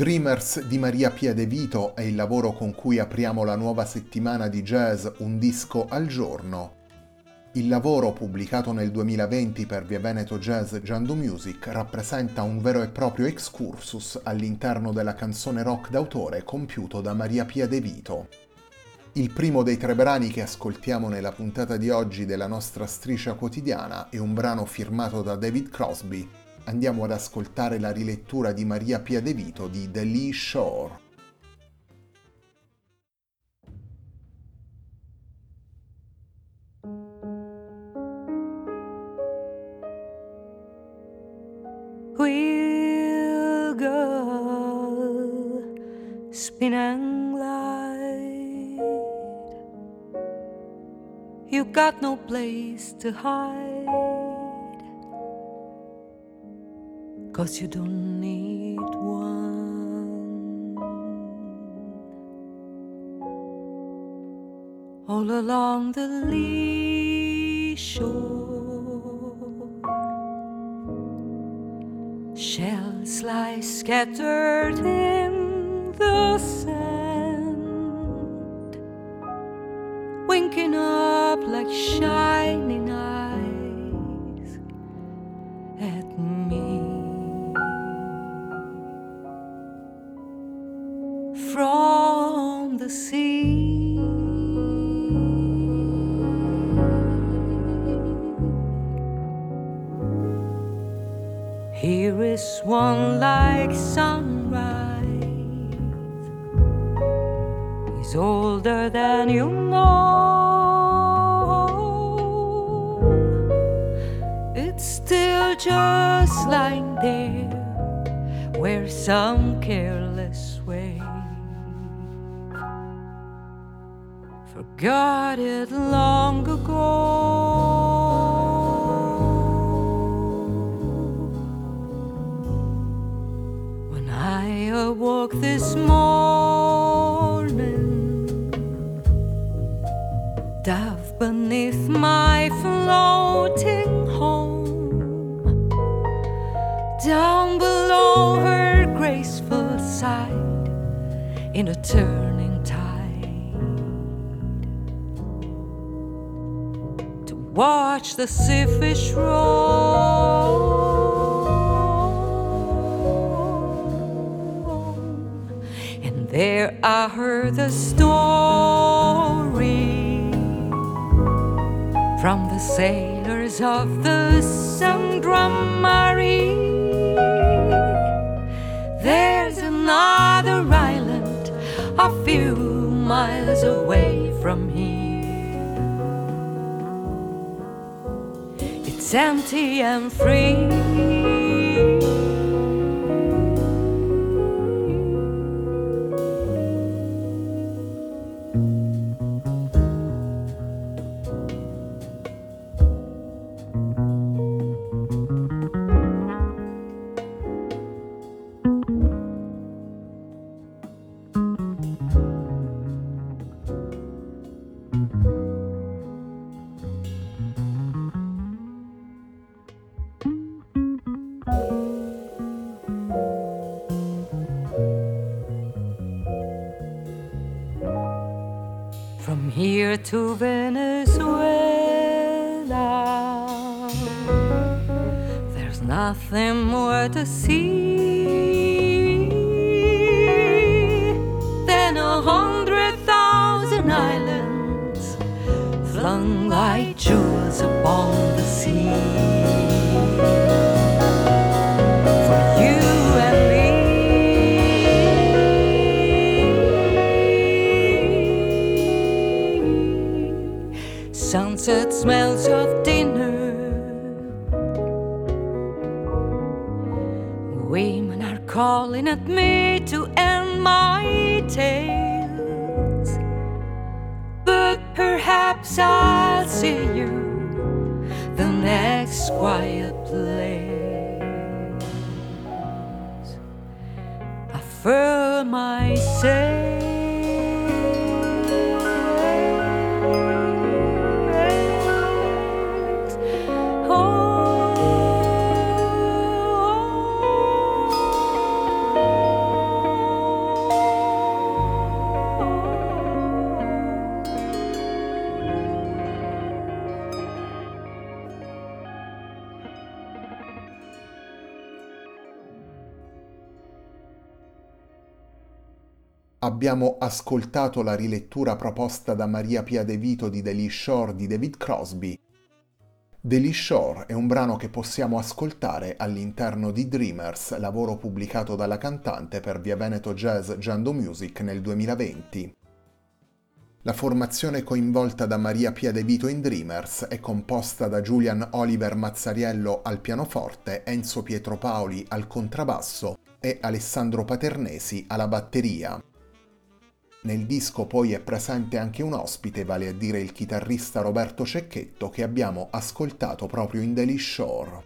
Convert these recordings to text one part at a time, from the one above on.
Dreamers di Maria Pia De Vito è il lavoro con cui apriamo la nuova settimana di jazz Un disco al giorno. Il lavoro pubblicato nel 2020 per Via Veneto Jazz Giando Music rappresenta un vero e proprio excursus all'interno della canzone rock d'autore compiuto da Maria Pia De Vito. Il primo dei tre brani che ascoltiamo nella puntata di oggi della nostra striscia quotidiana è un brano firmato da David Crosby, andiamo ad ascoltare la rilettura di Maria Pia De Vito di The Lee Shore. We'll go spin and glide. You got no place to hide. Cause you don't need one. All along the lee shore, shells lie scattered in the sand, winking up like shining one like sunrise. He's older than you know. It's still just lying there where some careless forgot it long ago. When I awoke this morning, dove beneath my floating home, down below her graceful side in a turning watch the sea fish roll. And there I heard the story from the sailors of the Sandra Marie. There's another island a few miles away empty and free. Here to Venezuela. There's nothing more to see than a hundred thousand islands flung like jewels upon the sea. To abbiamo ascoltato la rilettura proposta da Maria Pia De Vito di Deli Shore di David Crosby. Deli Shore è un brano che possiamo ascoltare all'interno di Dreamers, lavoro pubblicato dalla cantante per Via Veneto Jazz Jando Music nel 2020. La formazione coinvolta da Maria Pia De Vito in Dreamers è composta da Julian Oliver Mazzariello al pianoforte, Enzo Pietro Paoli al contrabbasso e Alessandro Paternesi alla batteria. Nel disco poi è presente anche un ospite, vale a dire il chitarrista Roberto Cecchetto, che abbiamo ascoltato proprio in Daily Shore.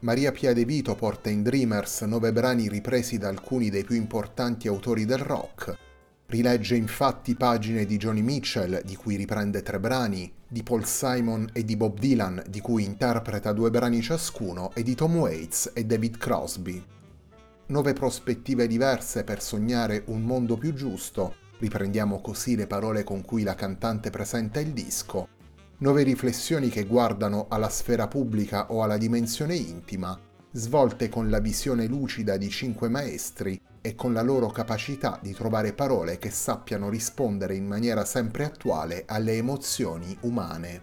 Maria Pia De Vito porta in Dreamers nove brani ripresi da alcuni dei più importanti autori del rock, Rilegge infatti pagine di Johnny Mitchell, di cui riprende tre brani, di Paul Simon e di Bob Dylan, di cui interpreta due brani ciascuno, e di Tom Waits e David Crosby. Nove prospettive diverse per sognare un mondo più giusto, riprendiamo così le parole con cui la cantante presenta il disco. Nove riflessioni che guardano alla sfera pubblica o alla dimensione intima, svolte con la visione lucida di cinque maestri e con la loro capacità di trovare parole che sappiano rispondere in maniera sempre attuale alle emozioni umane.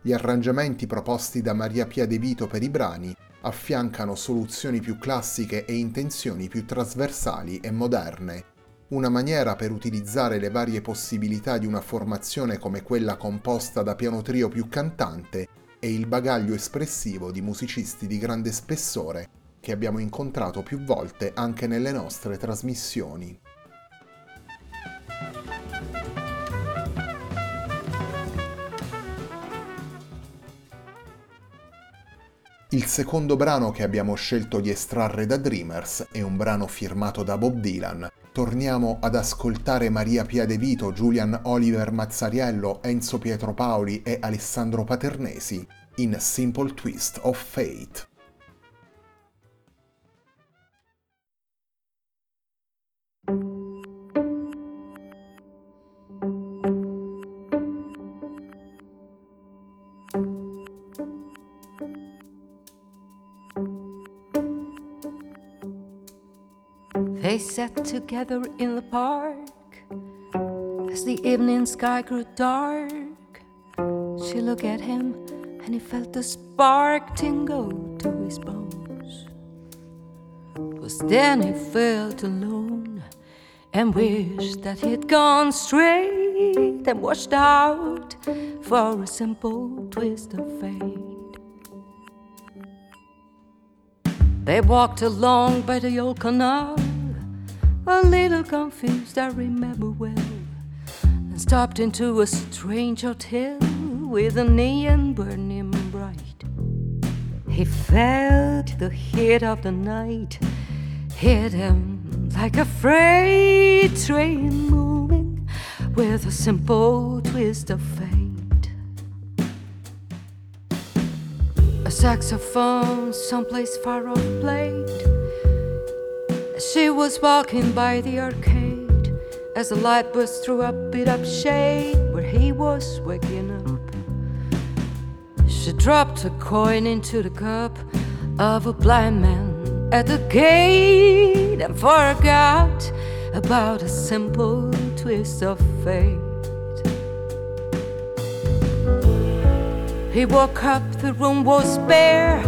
Gli arrangiamenti proposti da Maria Pia De Vito per i brani affiancano soluzioni più classiche e intenzioni più trasversali e moderne, una maniera per utilizzare le varie possibilità di una formazione come quella composta da piano trio più cantante e il bagaglio espressivo di musicisti di grande spessore che abbiamo incontrato più volte anche nelle nostre trasmissioni. Il secondo brano che abbiamo scelto di estrarre da Dreamers è un brano firmato da Bob Dylan. Torniamo ad ascoltare Maria Pia De Vito, Julian Oliver Mazzariello, Enzo Pietro Paoli e Alessandro Paternesi in Simple Twist of Fate. Sat together in the park as the evening sky grew dark. She looked at him and he felt the spark tingle to his bones. It was then he felt alone and wished that he'd gone straight and washed out for a simple twist of fate. They walked along by the old canal, a little confused, I remember well, and stopped into a strange hotel with a neon burning bright. He felt the heat of the night hit him like a freight train moving with a simple twist of fate. A saxophone someplace far off played. She was walking by the arcade as the light burst through a bit of shade where he was waking up. She dropped a coin into the cup of a blind man at the gate and forgot about a simple twist of fate. He woke up, the room was bare.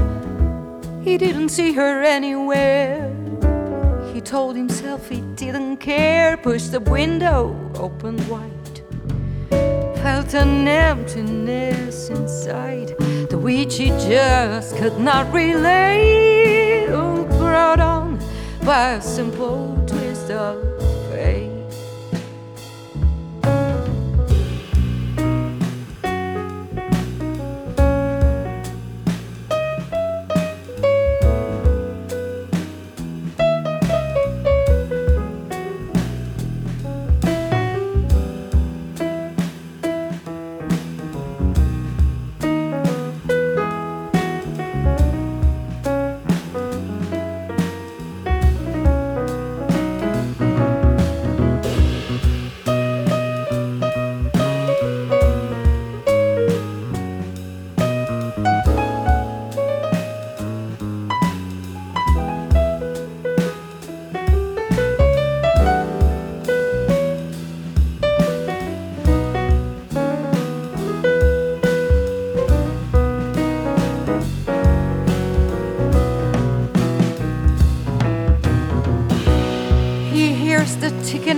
He didn't see her anywhere. Told himself he didn't care. Pushed the window open wide. Felt an emptiness inside, the which he just could not relate. Brought on by a simple twist of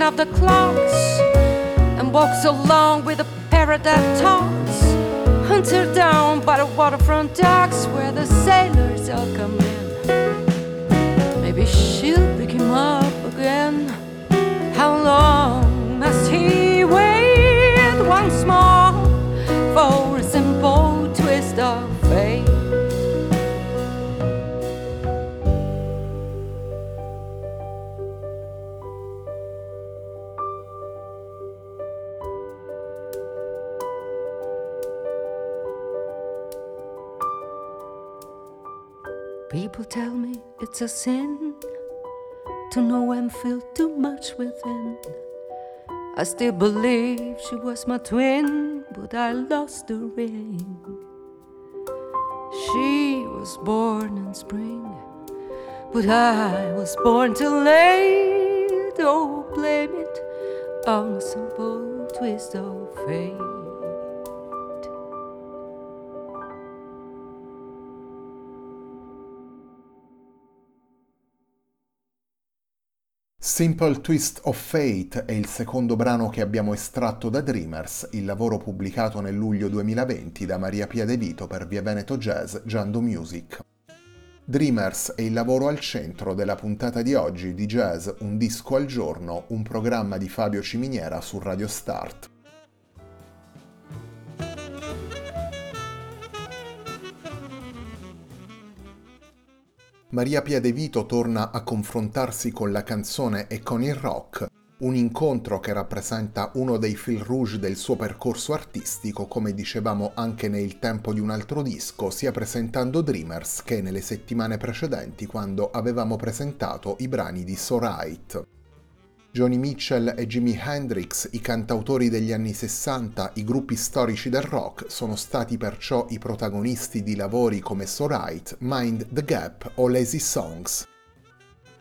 of the clocks and walks along with a parrot that talks. Hunted down by the waterfront docks where the sailors all come in. Maybe she'll pick him up again. How long must he wait tell me it's a sin to know and feel too much within. I still believe she was my twin, but I lost the ring. She was born in spring, but I was born too late. Don't blame it on a simple twist of fate. Simple Twist of Fate è il secondo brano che abbiamo estratto da Dreamers, il lavoro pubblicato nel luglio 2020 da Maria Pia De Vito per Via Veneto Jazz Giando Music. Dreamers è il lavoro al centro della puntata di oggi di Jazz Un disco al giorno, un programma di Fabio Ciminiera su Radio Start. Maria Pia De Vito torna a confrontarsi con la canzone e con il rock, un incontro che rappresenta uno dei fil rouge del suo percorso artistico, come dicevamo anche nel tempo di un altro disco, sia presentando Dreamers che nelle settimane precedenti quando avevamo presentato i brani di So Right. Johnny Mitchell e Jimi Hendrix, i cantautori degli anni 60, i gruppi storici del rock, sono stati perciò i protagonisti di lavori come So Right, Mind the Gap o Lazy Songs.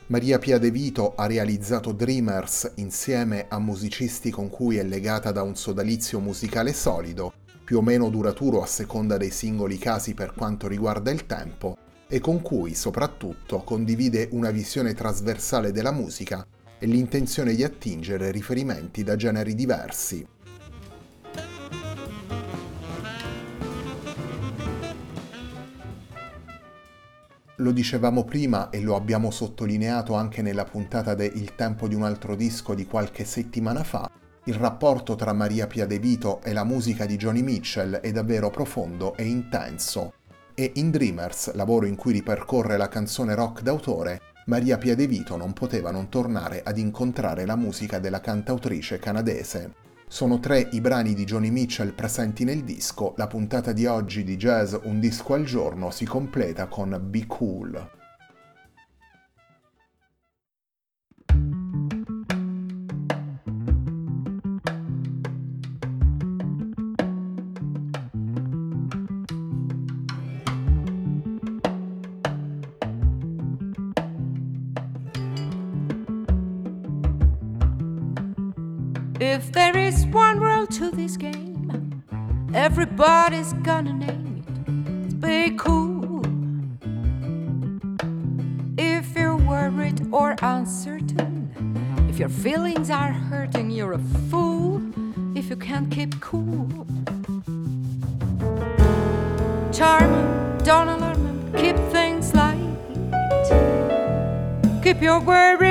Maria Pia De Vito ha realizzato Dreamers insieme a musicisti con cui è legata da un sodalizio musicale solido, più o meno duraturo a seconda dei singoli casi per quanto riguarda il tempo, e con cui soprattutto condivide una visione trasversale della musica e l'intenzione di attingere riferimenti da generi diversi. Lo dicevamo prima e lo abbiamo sottolineato anche nella puntata de Il tempo di un altro disco di qualche settimana fa, il rapporto tra Maria Pia De Vito e la musica di Johnny Mitchell è davvero profondo e intenso. E in Dreamers, lavoro in cui ripercorre la canzone rock d'autore, Maria Pia De Vito non poteva non tornare ad incontrare la musica della cantautrice canadese. Sono tre i brani di Johnny Mitchell presenti nel disco, la puntata di oggi di Jazz Un disco al giorno si completa con Be Cool. If there is one rule to this game, everybody's gonna name it. Be cool. If you're worried or uncertain, if your feelings are hurting, you're a fool. If you can't keep cool, charm 'em, don't alarm 'em, keep things light. Keep your worries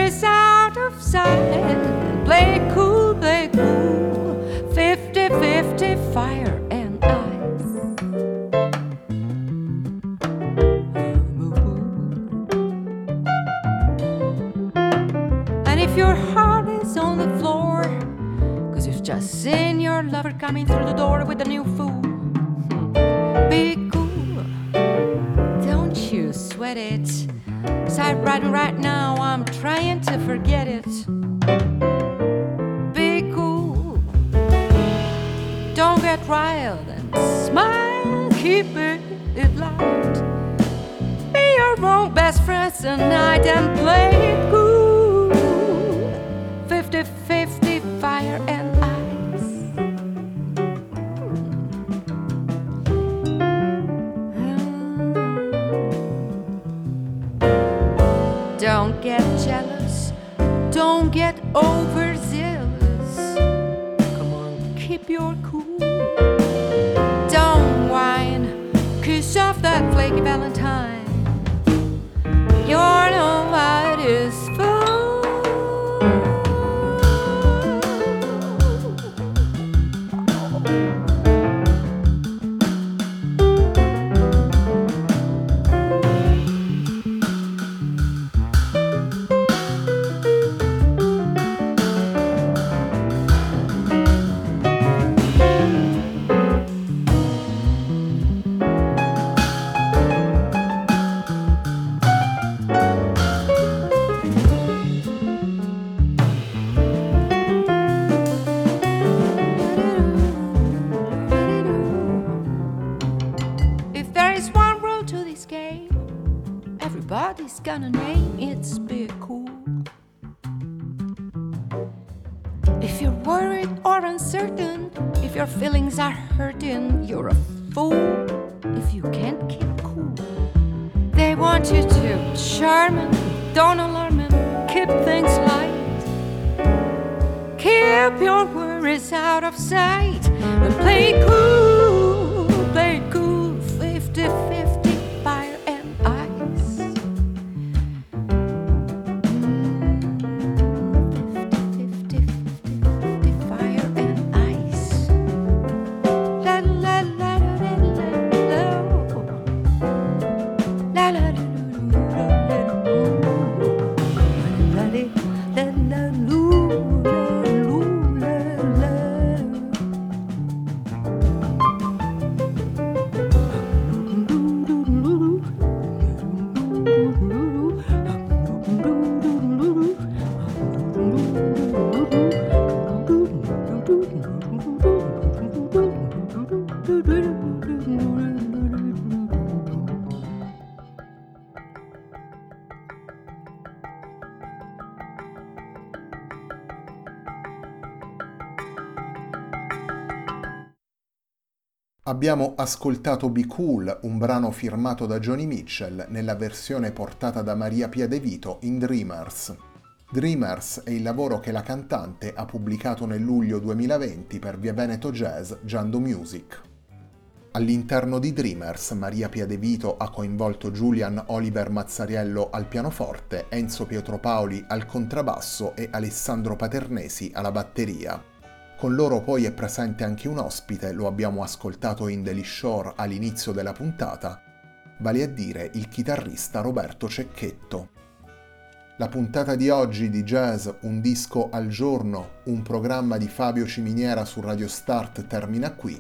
or uncertain, if your feelings are hurting, you're a fool if you can't keep cool. They want you to charm them, don't alarm them, keep things light. Keep your worries out of sight and play cool, Abbiamo ascoltato Be Cool, un brano firmato da Johnny Mitchell nella versione portata da Maria Pia De Vito in Dreamers. Dreamers è il lavoro che la cantante ha pubblicato nel luglio 2020 per Via Veneto Jazz Giando Music. All'interno di Dreamers, Maria Pia De Vito ha coinvolto Julian Oliver Mazzariello al pianoforte, Enzo Pietropaoli al contrabbasso e Alessandro Paternesi alla batteria. Con loro poi è presente anche un ospite, lo abbiamo ascoltato in Daily Shore all'inizio della puntata, vale a dire il chitarrista Roberto Cecchetto. La puntata di oggi di Jazz Un disco al giorno, un programma di Fabio Ciminiera su Radio Start termina qui.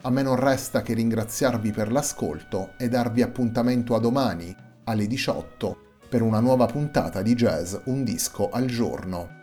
A me non resta che ringraziarvi per l'ascolto e darvi appuntamento a domani alle 18 per una nuova puntata di Jazz Un disco al giorno.